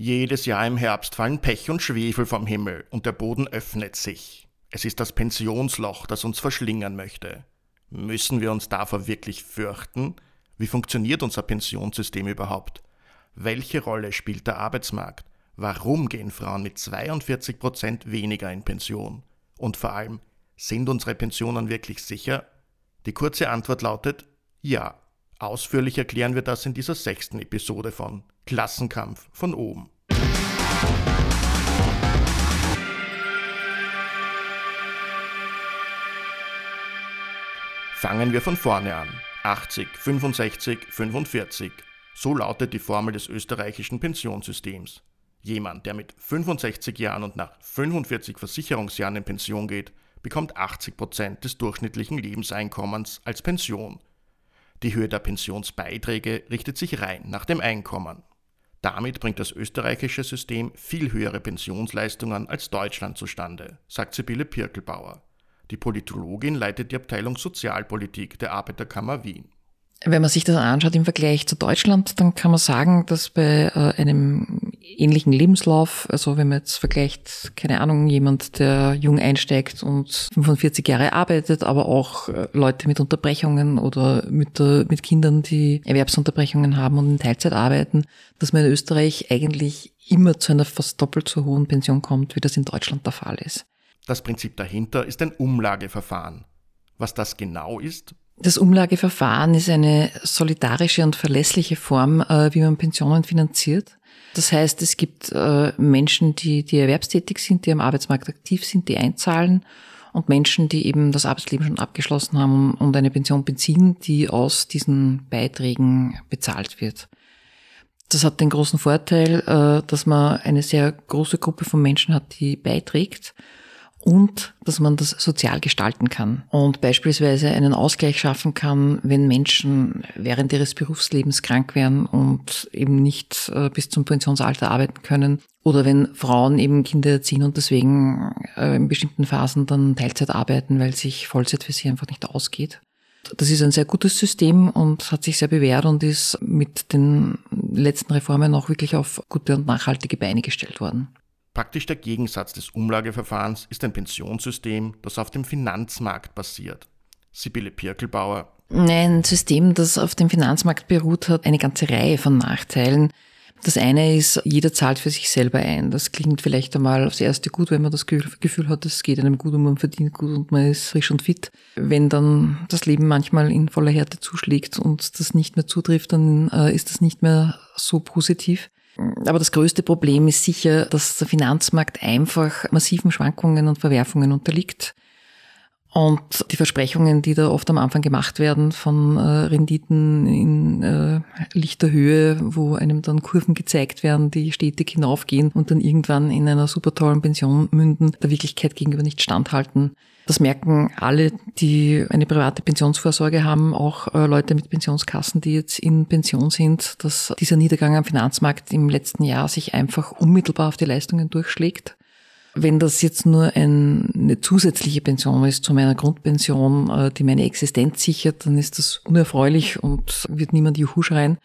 Jedes Jahr im Herbst fallen Pech und Schwefel vom Himmel und der Boden öffnet sich. Es ist das Pensionsloch, das uns verschlingern möchte. Müssen wir uns davor wirklich fürchten? Wie funktioniert unser Pensionssystem überhaupt? Welche Rolle spielt der Arbeitsmarkt? Warum gehen Frauen mit 42 Prozent weniger in Pension? Und vor allem, sind unsere Pensionen wirklich sicher? Die kurze Antwort lautet ja. Ausführlich erklären wir das in dieser sechsten Episode von Klassenkampf von oben. Fangen wir von vorne an. 80, 65, 45. So lautet die Formel des österreichischen Pensionssystems. Jemand, der mit 65 Jahren und nach 45 Versicherungsjahren in Pension geht, bekommt 80 Prozent des durchschnittlichen Lebenseinkommens als Pension. Die Höhe der Pensionsbeiträge richtet sich rein nach dem Einkommen. Damit bringt das österreichische System viel höhere Pensionsleistungen als Deutschland zustande, sagt Sibylle Pirkelbauer. Die Politologin leitet die Abteilung Sozialpolitik der Arbeiterkammer Wien. Wenn man sich das anschaut im Vergleich zu Deutschland, dann kann man sagen, dass bei äh, einem ähnlichen Lebenslauf, also wenn man jetzt vergleicht, keine Ahnung, jemand, der jung einsteigt und 45 Jahre arbeitet, aber auch äh, Leute mit Unterbrechungen oder mit, mit Kindern, die Erwerbsunterbrechungen haben und in Teilzeit arbeiten, dass man in Österreich eigentlich immer zu einer fast doppelt so hohen Pension kommt, wie das in Deutschland der Fall ist. Das Prinzip dahinter ist ein Umlageverfahren. Was das genau ist, das Umlageverfahren ist eine solidarische und verlässliche Form, äh, wie man Pensionen finanziert. Das heißt, es gibt äh, Menschen, die, die erwerbstätig sind, die am Arbeitsmarkt aktiv sind, die einzahlen und Menschen, die eben das Arbeitsleben schon abgeschlossen haben und eine Pension beziehen, die aus diesen Beiträgen bezahlt wird. Das hat den großen Vorteil, äh, dass man eine sehr große Gruppe von Menschen hat, die beiträgt und dass man das sozial gestalten kann und beispielsweise einen Ausgleich schaffen kann, wenn Menschen während ihres Berufslebens krank werden und eben nicht äh, bis zum Pensionsalter arbeiten können oder wenn Frauen eben Kinder erziehen und deswegen äh, in bestimmten Phasen dann Teilzeit arbeiten, weil sich Vollzeit für sie einfach nicht ausgeht. Das ist ein sehr gutes System und hat sich sehr bewährt und ist mit den letzten Reformen auch wirklich auf gute und nachhaltige Beine gestellt worden. Praktisch der Gegensatz des Umlageverfahrens ist ein Pensionssystem, das auf dem Finanzmarkt basiert. Sibylle Pirkelbauer. Ein System, das auf dem Finanzmarkt beruht, hat eine ganze Reihe von Nachteilen. Das eine ist, jeder zahlt für sich selber ein. Das klingt vielleicht einmal aufs erste gut, wenn man das Gefühl hat, es geht einem gut und man verdient gut und man ist frisch und fit. Wenn dann das Leben manchmal in voller Härte zuschlägt und das nicht mehr zutrifft, dann äh, ist das nicht mehr so positiv. Aber das größte Problem ist sicher, dass der Finanzmarkt einfach massiven Schwankungen und Verwerfungen unterliegt. Und die Versprechungen, die da oft am Anfang gemacht werden von äh, Renditen in äh, lichter Höhe, wo einem dann Kurven gezeigt werden, die stetig hinaufgehen und dann irgendwann in einer super tollen Pension münden, der Wirklichkeit gegenüber nicht standhalten. Das merken alle, die eine private Pensionsvorsorge haben, auch äh, Leute mit Pensionskassen, die jetzt in Pension sind, dass dieser Niedergang am Finanzmarkt im letzten Jahr sich einfach unmittelbar auf die Leistungen durchschlägt. Wenn das jetzt nur ein, eine zusätzliche Pension ist zu meiner Grundpension, äh, die meine Existenz sichert, dann ist das unerfreulich und wird niemand Juhu schreien.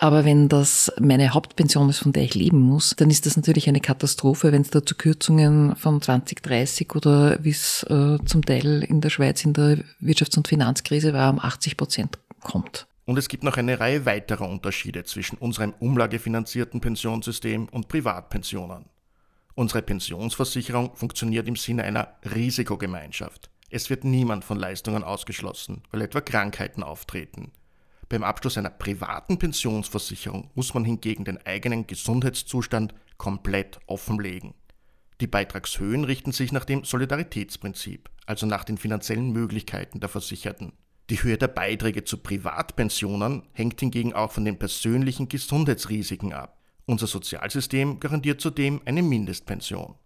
Aber wenn das meine Hauptpension ist, von der ich leben muss, dann ist das natürlich eine Katastrophe, wenn es da zu Kürzungen von 20, 30 oder wie es äh, zum Teil in der Schweiz in der Wirtschafts- und Finanzkrise war, um 80 Prozent kommt. Und es gibt noch eine Reihe weiterer Unterschiede zwischen unserem umlagefinanzierten Pensionssystem und Privatpensionen. Unsere Pensionsversicherung funktioniert im Sinne einer Risikogemeinschaft. Es wird niemand von Leistungen ausgeschlossen, weil etwa Krankheiten auftreten. Beim Abschluss einer privaten Pensionsversicherung muss man hingegen den eigenen Gesundheitszustand komplett offenlegen. Die Beitragshöhen richten sich nach dem Solidaritätsprinzip, also nach den finanziellen Möglichkeiten der Versicherten. Die Höhe der Beiträge zu Privatpensionen hängt hingegen auch von den persönlichen Gesundheitsrisiken ab. Unser Sozialsystem garantiert zudem eine Mindestpension.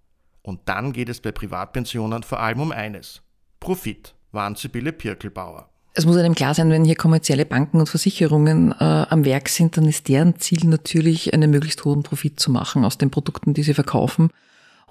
Und dann geht es bei Privatpensionen vor allem um eines. Profit, warnt Sibylle Pirkelbauer. Es muss einem klar sein, wenn hier kommerzielle Banken und Versicherungen äh, am Werk sind, dann ist deren Ziel natürlich, einen möglichst hohen Profit zu machen aus den Produkten, die sie verkaufen.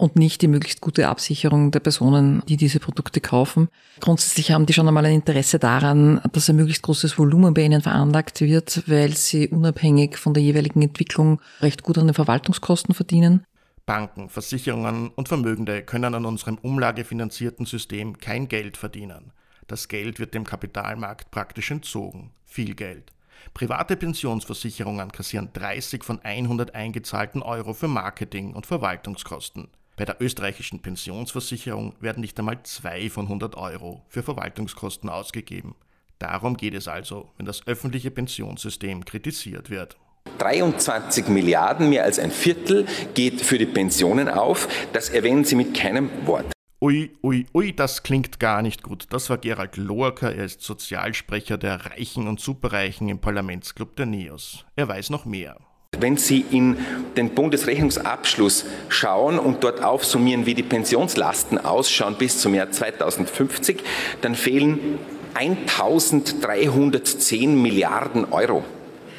Und nicht die möglichst gute Absicherung der Personen, die diese Produkte kaufen. Grundsätzlich haben die schon einmal ein Interesse daran, dass ein möglichst großes Volumen bei ihnen veranlagt wird, weil sie unabhängig von der jeweiligen Entwicklung recht gut an den Verwaltungskosten verdienen. Banken, Versicherungen und Vermögende können an unserem umlagefinanzierten System kein Geld verdienen. Das Geld wird dem Kapitalmarkt praktisch entzogen. Viel Geld. Private Pensionsversicherungen kassieren 30 von 100 eingezahlten Euro für Marketing und Verwaltungskosten. Bei der österreichischen Pensionsversicherung werden nicht einmal 2 von 100 Euro für Verwaltungskosten ausgegeben. Darum geht es also, wenn das öffentliche Pensionssystem kritisiert wird. 23 Milliarden, mehr als ein Viertel, geht für die Pensionen auf. Das erwähnen Sie mit keinem Wort. Ui, ui, ui, das klingt gar nicht gut. Das war Gerald Loacker, er ist Sozialsprecher der Reichen und Superreichen im Parlamentsclub der NEOS. Er weiß noch mehr. Wenn Sie in den Bundesrechnungsabschluss schauen und dort aufsummieren, wie die Pensionslasten ausschauen bis zum Jahr 2050, dann fehlen 1310 Milliarden Euro.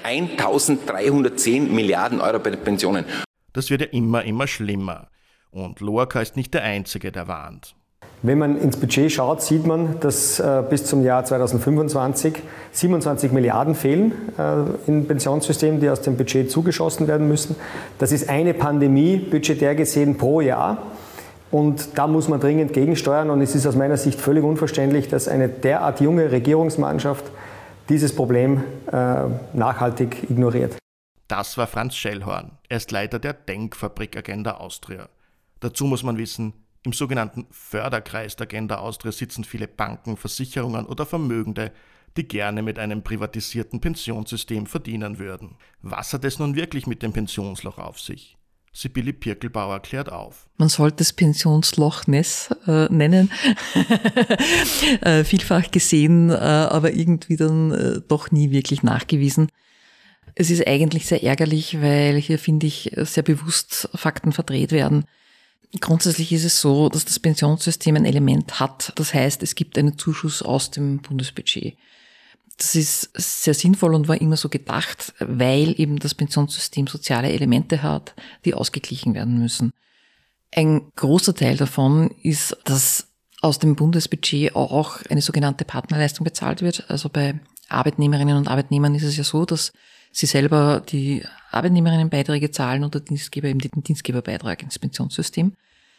1310 Milliarden Euro bei den Pensionen. Das wird ja immer, immer schlimmer. Und Lorca ist nicht der Einzige, der warnt. Wenn man ins Budget schaut, sieht man, dass äh, bis zum Jahr 2025 27 Milliarden fehlen äh, im Pensionssystem, die aus dem Budget zugeschossen werden müssen. Das ist eine Pandemie budgetär gesehen pro Jahr. Und da muss man dringend gegensteuern. Und es ist aus meiner Sicht völlig unverständlich, dass eine derart junge Regierungsmannschaft dieses Problem äh, nachhaltig ignoriert. Das war Franz Schellhorn. Er ist Leiter der Denkfabrik Agenda Austria. Dazu muss man wissen, im sogenannten Förderkreis der Agenda Austria sitzen viele Banken, Versicherungen oder Vermögende, die gerne mit einem privatisierten Pensionssystem verdienen würden. Was hat es nun wirklich mit dem Pensionsloch auf sich? Sibylle Pirkelbauer klärt auf. Man sollte es Pensionsloch Ness äh, nennen. äh, vielfach gesehen, äh, aber irgendwie dann äh, doch nie wirklich nachgewiesen. Es ist eigentlich sehr ärgerlich, weil hier, finde ich, sehr bewusst Fakten verdreht werden. Grundsätzlich ist es so, dass das Pensionssystem ein Element hat. Das heißt, es gibt einen Zuschuss aus dem Bundesbudget. Das ist sehr sinnvoll und war immer so gedacht, weil eben das Pensionssystem soziale Elemente hat, die ausgeglichen werden müssen. Ein großer Teil davon ist, dass aus dem Bundesbudget auch eine sogenannte Partnerleistung bezahlt wird. Also bei Arbeitnehmerinnen und Arbeitnehmern ist es ja so, dass sie selber die Arbeitnehmerinnenbeiträge zahlen und der Dienstgeber eben den Dienstgeberbeitrag ins Pensionssystem.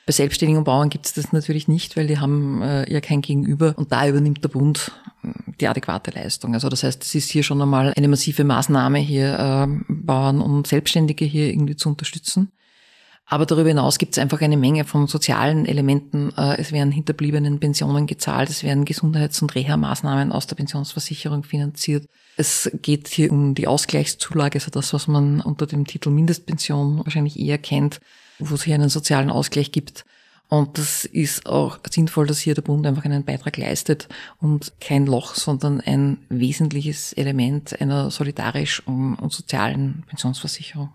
Bei Selbstständigen und Bauern gibt es das natürlich nicht, weil die haben äh, ja kein Gegenüber und da übernimmt der Bund äh, die adäquate Leistung. Also das heißt, es ist hier schon einmal eine massive Maßnahme, hier äh, Bauern und Selbstständige hier irgendwie zu unterstützen. Aber darüber hinaus gibt es einfach eine Menge von sozialen Elementen. Äh, es werden hinterbliebenen Pensionen gezahlt, es werden Gesundheits- und Reha-Maßnahmen aus der Pensionsversicherung finanziert. Es geht hier um die Ausgleichszulage, also das, was man unter dem Titel Mindestpension wahrscheinlich eher kennt wo es hier einen sozialen Ausgleich gibt. Und das ist auch sinnvoll, dass hier der Bund einfach einen Beitrag leistet und kein Loch, sondern ein wesentliches Element einer solidarisch und sozialen Pensionsversicherung.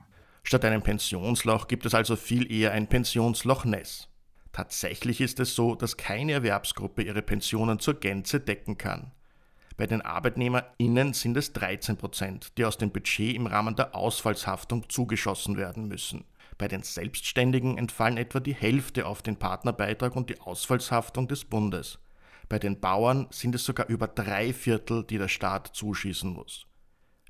Statt einem Pensionsloch gibt es also viel eher ein Pensionsloch-Ness. Tatsächlich ist es so, dass keine Erwerbsgruppe ihre Pensionen zur Gänze decken kann. Bei den ArbeitnehmerInnen sind es 13 Prozent, die aus dem Budget im Rahmen der Ausfallshaftung zugeschossen werden müssen. Bei den Selbstständigen entfallen etwa die Hälfte auf den Partnerbeitrag und die Ausfallshaftung des Bundes. Bei den Bauern sind es sogar über drei Viertel, die der Staat zuschießen muss.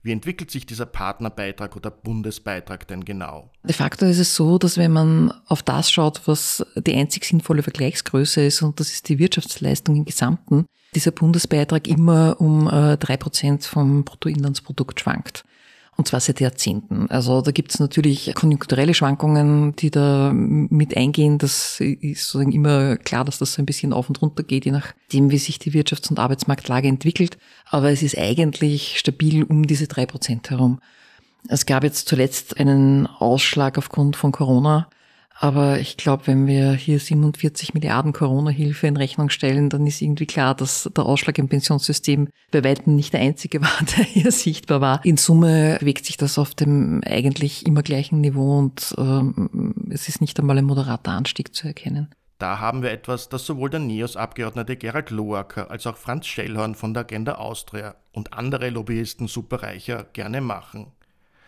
Wie entwickelt sich dieser Partnerbeitrag oder Bundesbeitrag denn genau? De facto ist es so, dass wenn man auf das schaut, was die einzig sinnvolle Vergleichsgröße ist, und das ist die Wirtschaftsleistung im Gesamten, dieser Bundesbeitrag immer um äh, drei Prozent vom Bruttoinlandsprodukt schwankt. Und zwar seit Jahrzehnten. Also da gibt es natürlich konjunkturelle Schwankungen, die da mit eingehen. Das ist sozusagen immer klar, dass das so ein bisschen auf und runter geht, je nachdem, wie sich die Wirtschafts- und Arbeitsmarktlage entwickelt. Aber es ist eigentlich stabil um diese drei Prozent herum. Es gab jetzt zuletzt einen Ausschlag aufgrund von Corona aber ich glaube, wenn wir hier 47 Milliarden Corona-Hilfe in Rechnung stellen, dann ist irgendwie klar, dass der Ausschlag im Pensionssystem bei weitem nicht der einzige war, der hier sichtbar war. In Summe bewegt sich das auf dem eigentlich immer gleichen Niveau und ähm, es ist nicht einmal ein moderater Anstieg zu erkennen. Da haben wir etwas, das sowohl der NEOS-Abgeordnete Gerald Loacker als auch Franz Schellhorn von der Agenda Austria und andere Lobbyisten Superreicher gerne machen.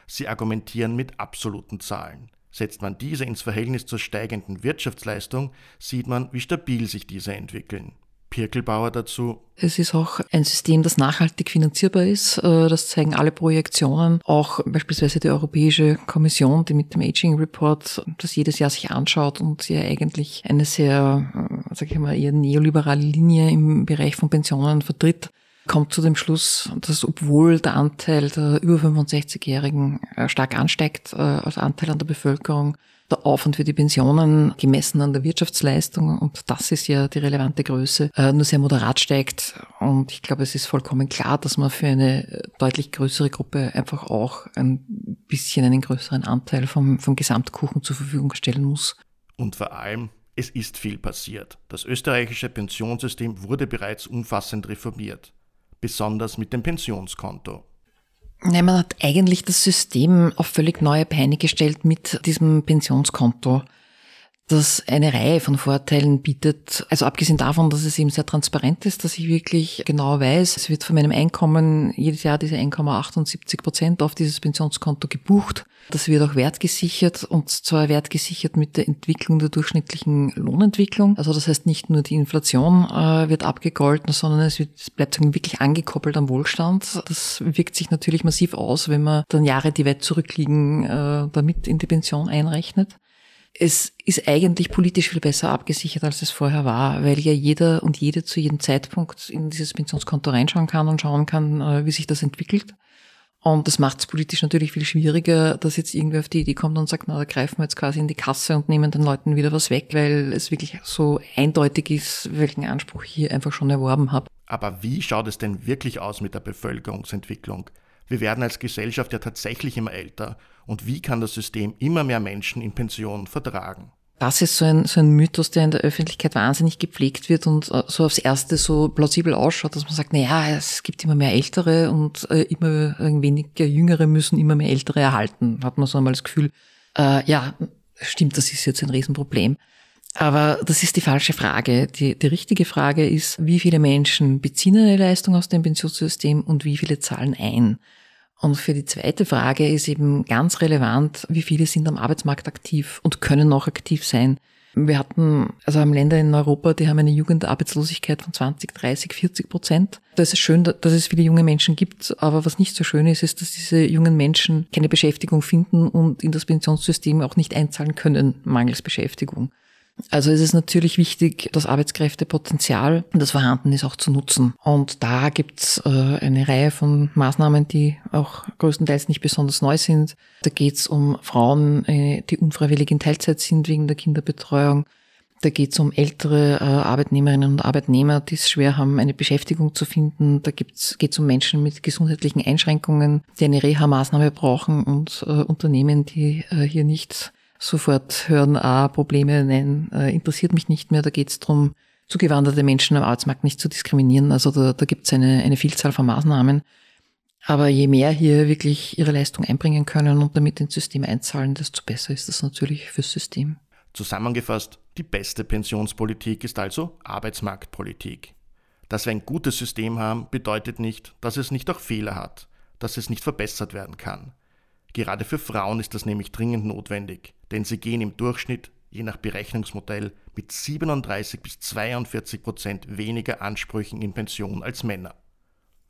Sie argumentieren mit absoluten Zahlen. Setzt man diese ins Verhältnis zur steigenden Wirtschaftsleistung, sieht man, wie stabil sich diese entwickeln. Pirkelbauer dazu. Es ist auch ein System, das nachhaltig finanzierbar ist. Äh, das zeigen alle Projektionen. Auch beispielsweise die Europäische Kommission, die mit dem Aging Report das jedes Jahr sich anschaut und sie eigentlich eine sehr, äh, sag ich mal, eher neoliberale Linie im Bereich von Pensionen vertritt kommt zu dem Schluss, dass obwohl der Anteil der über 65-Jährigen äh, stark ansteigt als Anteil an der Bevölkerung, der Aufwand für die Pensionen gemessen an der Wirtschaftsleistung, und das ist ja die relevante Größe, äh, nur sehr moderat steigt. Und ich glaube, es ist vollkommen klar, dass man für eine deutlich größere Gruppe einfach auch ein bisschen einen größeren Anteil vom, vom Gesamtkuchen zur Verfügung stellen muss. Und vor allem, es ist viel passiert. Das österreichische Pensionssystem wurde bereits umfassend reformiert, besonders mit dem Pensionskonto. Nein, man hat eigentlich das System auf völlig neue Beine gestellt mit diesem Pensionskonto, das eine Reihe von Vorteilen bietet. Also abgesehen davon, dass es eben sehr transparent ist, dass ich wirklich genau weiß, es wird von meinem Einkommen jedes Jahr diese 1,78 Prozent auf dieses Pensionskonto gebucht. Das wird auch wertgesichert und zwar wertgesichert mit der Entwicklung der durchschnittlichen Lohnentwicklung. Also das heißt nicht nur die Inflation äh, wird abgegolten, sondern es, wird, bleibt wirklich angekoppelt am Wohlstand. Das wirkt sich natürlich massiv aus, wenn man dann Jahre, die weit zurückliegen, äh, damit in die Pension einrechnet. Es ist eigentlich politisch viel besser abgesichert, als es vorher war, weil ja jeder und jede zu jedem Zeitpunkt in dieses Pensionskonto reinschauen kann und schauen kann, äh, wie sich das entwickelt. Und das macht es politisch natürlich viel schwieriger, dass jetzt irgendwer auf die Idee kommt und sagt, na, da greifen wir jetzt quasi in die Kasse und nehmen den Leuten wieder was weg, weil es wirklich so eindeutig ist, welchen Anspruch ich hier einfach schon erworben habe. Aber wie schaut es denn wirklich aus mit der Bevölkerungsentwicklung? Wir werden als Gesellschaft ja tatsächlich immer älter. Und wie kann das System immer mehr Menschen in Pension vertragen? Das ist so ein, so ein Mythos, der in der Öffentlichkeit wahnsinnig gepflegt wird und äh, so aufs Erste so plausibel ausschaut, dass man sagt, na ja, es gibt immer mehr Ältere und äh, immer weniger Jüngere müssen immer mehr Ältere erhalten. Hat man so einmal das Gefühl, äh, ja, stimmt, das ist jetzt ein Riesenproblem. Aber das ist die falsche Frage. Die, die richtige Frage ist, wie viele Menschen beziehen eine Leistung aus dem Pensionssystem und wie viele zahlen ein? Und für die zweite Frage ist eben ganz relevant, wie viele sind am Arbeitsmarkt aktiv und können noch aktiv sein. Wir hatten, also haben Länder in Europa, die haben eine Jugendarbeitslosigkeit von 20, 30, 40 Prozent. Da ist es schön, dass es viele junge Menschen gibt, aber was nicht so schön ist, ist, dass diese jungen Menschen keine Beschäftigung finden und in das Pensionssystem auch nicht einzahlen können, mangels Beschäftigung. Also es ist natürlich wichtig, das Arbeitskräftepotenzial, das vorhanden ist, auch zu nutzen. Und da gibt's äh, eine Reihe von Maßnahmen, die auch größtenteils nicht besonders neu sind. Da geht's um Frauen, äh, die unfreiwillig in Teilzeit sind wegen der Kinderbetreuung. Da geht's um ältere äh, Arbeitnehmerinnen und Arbeitnehmer, die es schwer haben, eine Beschäftigung zu finden. Da geht's geht's um Menschen mit gesundheitlichen Einschränkungen, die eine Reha-Maßnahme brauchen und äh, Unternehmen, die äh, hier nicht sofort hören, ah, Probleme, nein, äh, interessiert mich nicht mehr. Da geht es darum, zugewanderte Menschen am Arbeitsmarkt nicht zu diskriminieren. Also da, da gibt es eine, eine Vielzahl von Maßnahmen. Aber je mehr hier wirklich ihre Leistung einbringen können und damit ins System einzahlen, desto besser ist das natürlich fürs System. Zusammengefasst, die beste Pensionspolitik ist also Arbeitsmarktpolitik. Dass wir ein gutes System haben, bedeutet nicht, dass es nicht auch Fehler hat, dass es nicht verbessert werden kann. Gerade für Frauen ist das nämlich dringend notwendig, denn sie gehen im Durchschnitt, je nach Berechnungsmodell, mit 37 bis 42 Prozent weniger Ansprüchen in Pension als Männer.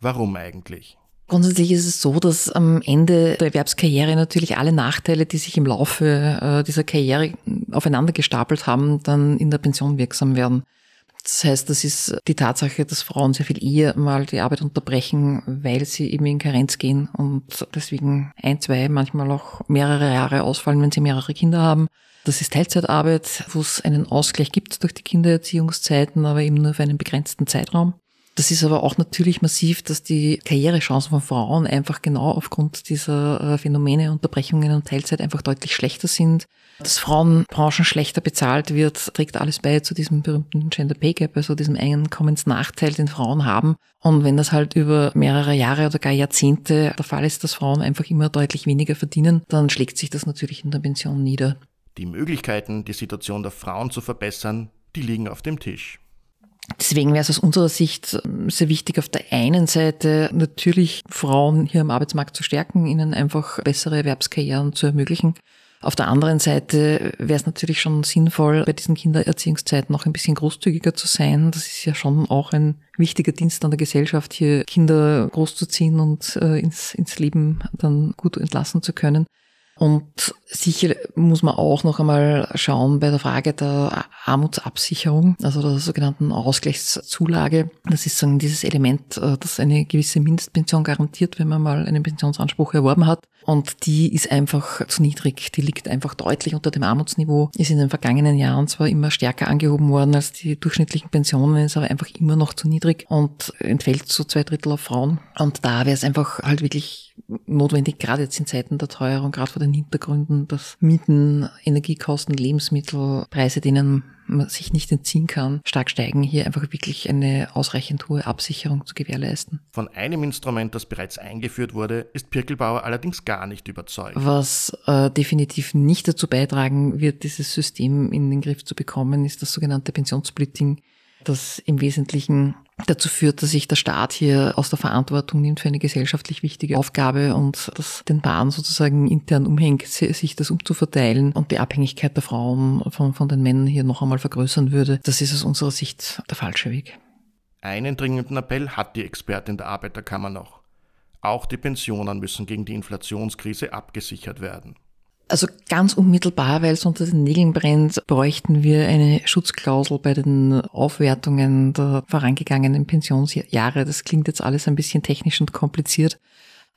Warum eigentlich? Grundsätzlich ist es so, dass am Ende der Erwerbskarriere natürlich alle Nachteile, die sich im Laufe äh, dieser Karriere aufeinander gestapelt haben, dann in der Pension wirksam werden. Das heißt, das ist die Tatsache, dass Frauen sehr viel eher mal die Arbeit unterbrechen, weil sie eben in Karenz gehen und deswegen ein, zwei, manchmal auch mehrere Jahre ausfallen, wenn sie mehrere Kinder haben. Das ist Teilzeitarbeit, wo es einen Ausgleich gibt durch die Kindererziehungszeiten, aber eben nur für einen begrenzten Zeitraum. Das ist aber auch natürlich massiv, dass die Karrierechancen von Frauen einfach genau aufgrund dieser äh, Phänomene, Unterbrechungen und Teilzeit einfach deutlich schlechter sind. Dass Frauenbranchen schlechter bezahlt wird, trägt alles bei zu diesem berühmten Gender Pay Gap, also diesem Einkommensnachteil, den Frauen haben. Und wenn das halt über mehrere Jahre oder gar Jahrzehnte der Fall ist, dass Frauen einfach immer deutlich weniger verdienen, dann schlägt sich das natürlich in der Pension nieder. Die Möglichkeiten, die Situation der Frauen zu verbessern, die liegen auf dem Tisch. Deswegen wäre es aus unserer Sicht ähm, sehr wichtig, auf der einen Seite natürlich Frauen hier am Arbeitsmarkt zu stärken, ihnen einfach bessere Erwerbskarrieren zu ermöglichen. Auf der anderen Seite wäre es natürlich schon sinnvoll, bei diesen Kindererziehungszeiten noch ein bisschen großzügiger zu sein. Das ist ja schon auch ein wichtiger Dienst an der Gesellschaft, hier Kinder großzuziehen und äh, ins, ins Leben dann gut entlassen zu können. Und sicher muss man auch noch einmal schauen bei der Frage der Armutsabsicherung, also der sogenannten Ausgleichszulage. Das ist so dieses Element, äh, das eine gewisse Mindestpension garantiert, wenn man mal einen Pensionsanspruch erworben hat. Und die ist einfach zu niedrig. Die liegt einfach deutlich unter dem Armutsniveau. Ist in den vergangenen Jahren zwar immer stärker angehoben worden als die durchschnittlichen Pensionen, ist aber einfach immer noch zu niedrig und entfällt zu zwei Drittel auf Frauen. Und da wäre es einfach halt wirklich notwendig, gerade jetzt in Zeiten der Teuerung, gerade vor den Hintergründen, dass Mieten, Energiekosten, Lebensmittelpreise, denen man sich nicht entziehen kann, stark steigen, hier einfach wirklich eine ausreichend hohe Absicherung zu gewährleisten. Von einem Instrument, das bereits eingeführt wurde, ist Pirkelbauer allerdings gar nicht überzeugt. Was äh, definitiv nicht dazu beitragen wird, dieses System in den Griff zu bekommen, ist das sogenannte Pensionssplitting, das im Wesentlichen dazu führt, dass sich der Staat hier aus der Verantwortung nimmt für eine gesellschaftlich wichtige Aufgabe und das den Paaren sozusagen intern umhängt, sich das umzuverteilen und die Abhängigkeit der Frauen von, von den Männern hier noch einmal vergrößern würde. Das ist aus unserer Sicht der falsche Weg. Einen dringenden Appell hat die Expertin der Arbeiterkammer noch. Auch die Pensionen müssen gegen die Inflationskrise abgesichert werden. Also ganz unmittelbar, weil es unter den Nägeln brennt, bräuchten wir eine Schutzklausel bei den Aufwertungen der vorangegangenen Pensionsjahre. Das klingt jetzt alles ein bisschen technisch und kompliziert.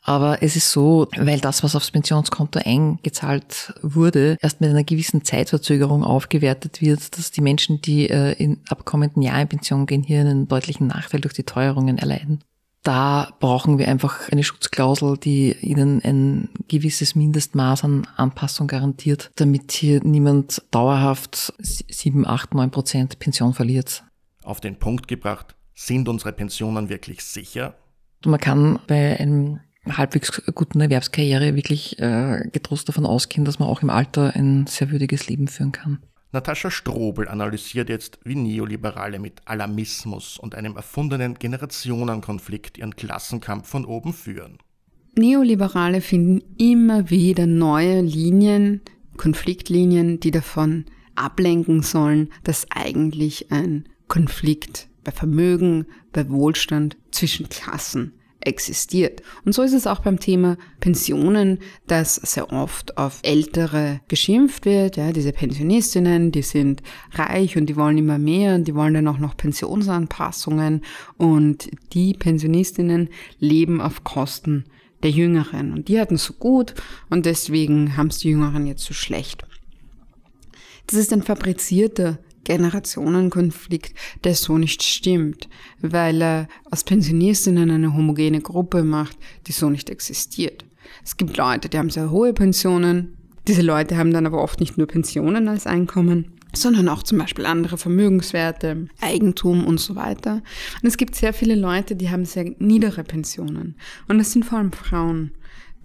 Aber es ist so, weil das, was aufs Pensionskonto eingezahlt wurde, erst mit einer gewissen Zeitverzögerung aufgewertet wird, dass die Menschen, die äh, in abkommenden Jahr in Pension gehen, hier einen deutlichen Nachteil durch die Teuerungen erleiden da brauchen wir einfach eine Schutzklausel, die ihnen ein gewisses Mindestmaß an Anpassung garantiert, damit hier niemand dauerhaft 7, 8, 9 Prozent Pension verliert. Auf den Punkt gebracht, sind unsere Pensionen wirklich sicher? Man kann bei einem halbwegs guten Erwerbskarriere wirklich äh, getrost davon ausgehen, dass man auch im Alter ein sehr würdiges Leben führen kann. Natascha Strobel analysiert jetzt, wie Neoliberale mit Alarmismus und einem erfundenen Generationenkonflikt ihren Klassenkampf von oben führen. Neoliberale finden immer wieder neue Linien, Konfliktlinien, die davon ablenken sollen, dass eigentlich ein Konflikt bei Vermögen, bei Wohlstand zwischen Klassen existiert. Und so ist es auch beim Thema Pensionen, dass sehr oft auf Ältere geschimpft wird. Ja, diese Pensionistinnen, die sind reich und die wollen immer mehr und die wollen dann auch noch Pensionsanpassungen und die Pensionistinnen leben auf Kosten der Jüngeren und die hatten es so gut und deswegen haben es die Jüngeren jetzt so schlecht. Das ist ein fabrizierter Generationenkonflikt, der so nicht stimmt, weil er aus Pensionistinnen eine homogene Gruppe macht, die so nicht existiert. Es gibt Leute, die haben sehr hohe Pensionen. Diese Leute haben dann aber oft nicht nur Pensionen als Einkommen, sondern auch zum Beispiel andere Vermögenswerte, Eigentum und so weiter. Und es gibt sehr viele Leute, die haben sehr niedere Pensionen. Und das sind vor allem Frauen.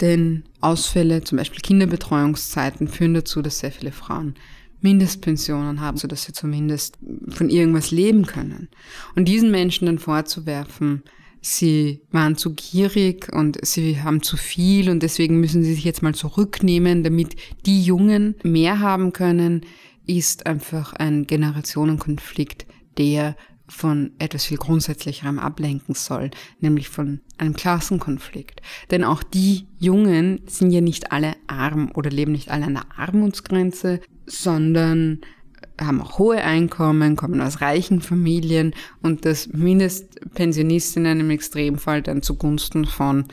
Denn Ausfälle, zum Beispiel Kinderbetreuungszeiten, führen dazu, dass sehr viele Frauen Mindestpensionen haben, sodass sie zumindest von irgendwas leben können. Und diesen Menschen dann vorzuwerfen, sie waren zu gierig und sie haben zu viel und deswegen müssen sie sich jetzt mal zurücknehmen, damit die Jungen mehr haben können, ist einfach ein Generationenkonflikt, der von etwas viel Grundsätzlicherem ablenken soll, nämlich von einem Klassenkonflikt. Denn auch die Jungen sind ja nicht alle arm oder leben nicht alle an der Armutsgrenze, sondern haben auch hohe Einkommen, kommen aus reichen Familien und das Mindestpensionistinnen im Extremfall dann zugunsten von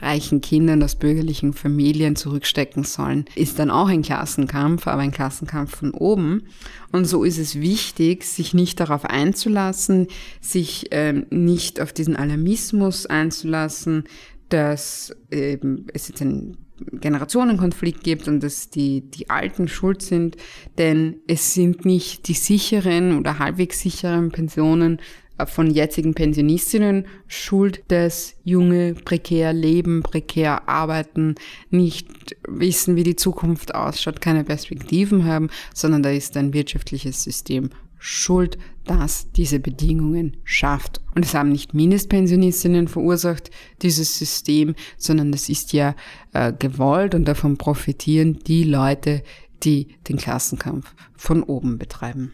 reichen Kindern aus bürgerlichen Familien zurückstecken sollen, ist dann auch ein Klassenkampf, aber ein Klassenkampf von oben. Und so ist es wichtig, sich nicht darauf einzulassen, sich ähm, nicht auf diesen Alarmismus einzulassen, dass ähm, es jetzt ein Generationenkonflikt gibt und dass die, die Alten schuld sind, denn es sind nicht die sicheren oder halbwegs sicheren Pensionen äh, von jetzigen Pensionistinnen schuld, dass junge prekär leben, prekär arbeiten, nicht wissen, wie die Zukunft ausschaut, keine Perspektiven haben, sondern da ist ein wirtschaftliches System schuld, dass diese Bedingungen schafft. Und es haben nicht Mindestpensionistinnen verursacht, dieses System, sondern das ist ja äh, gewollt und davon profitieren die Leute, die den Klassenkampf von oben betreiben.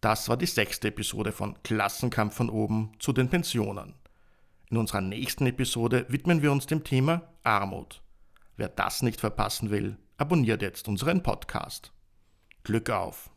Das war die sechste Episode von Klassenkampf von oben zu den Pensionen. In unserer nächsten Episode widmen wir uns dem Thema Armut. Wer das nicht verpassen will, abonniert jetzt unseren Podcast. Glück auf!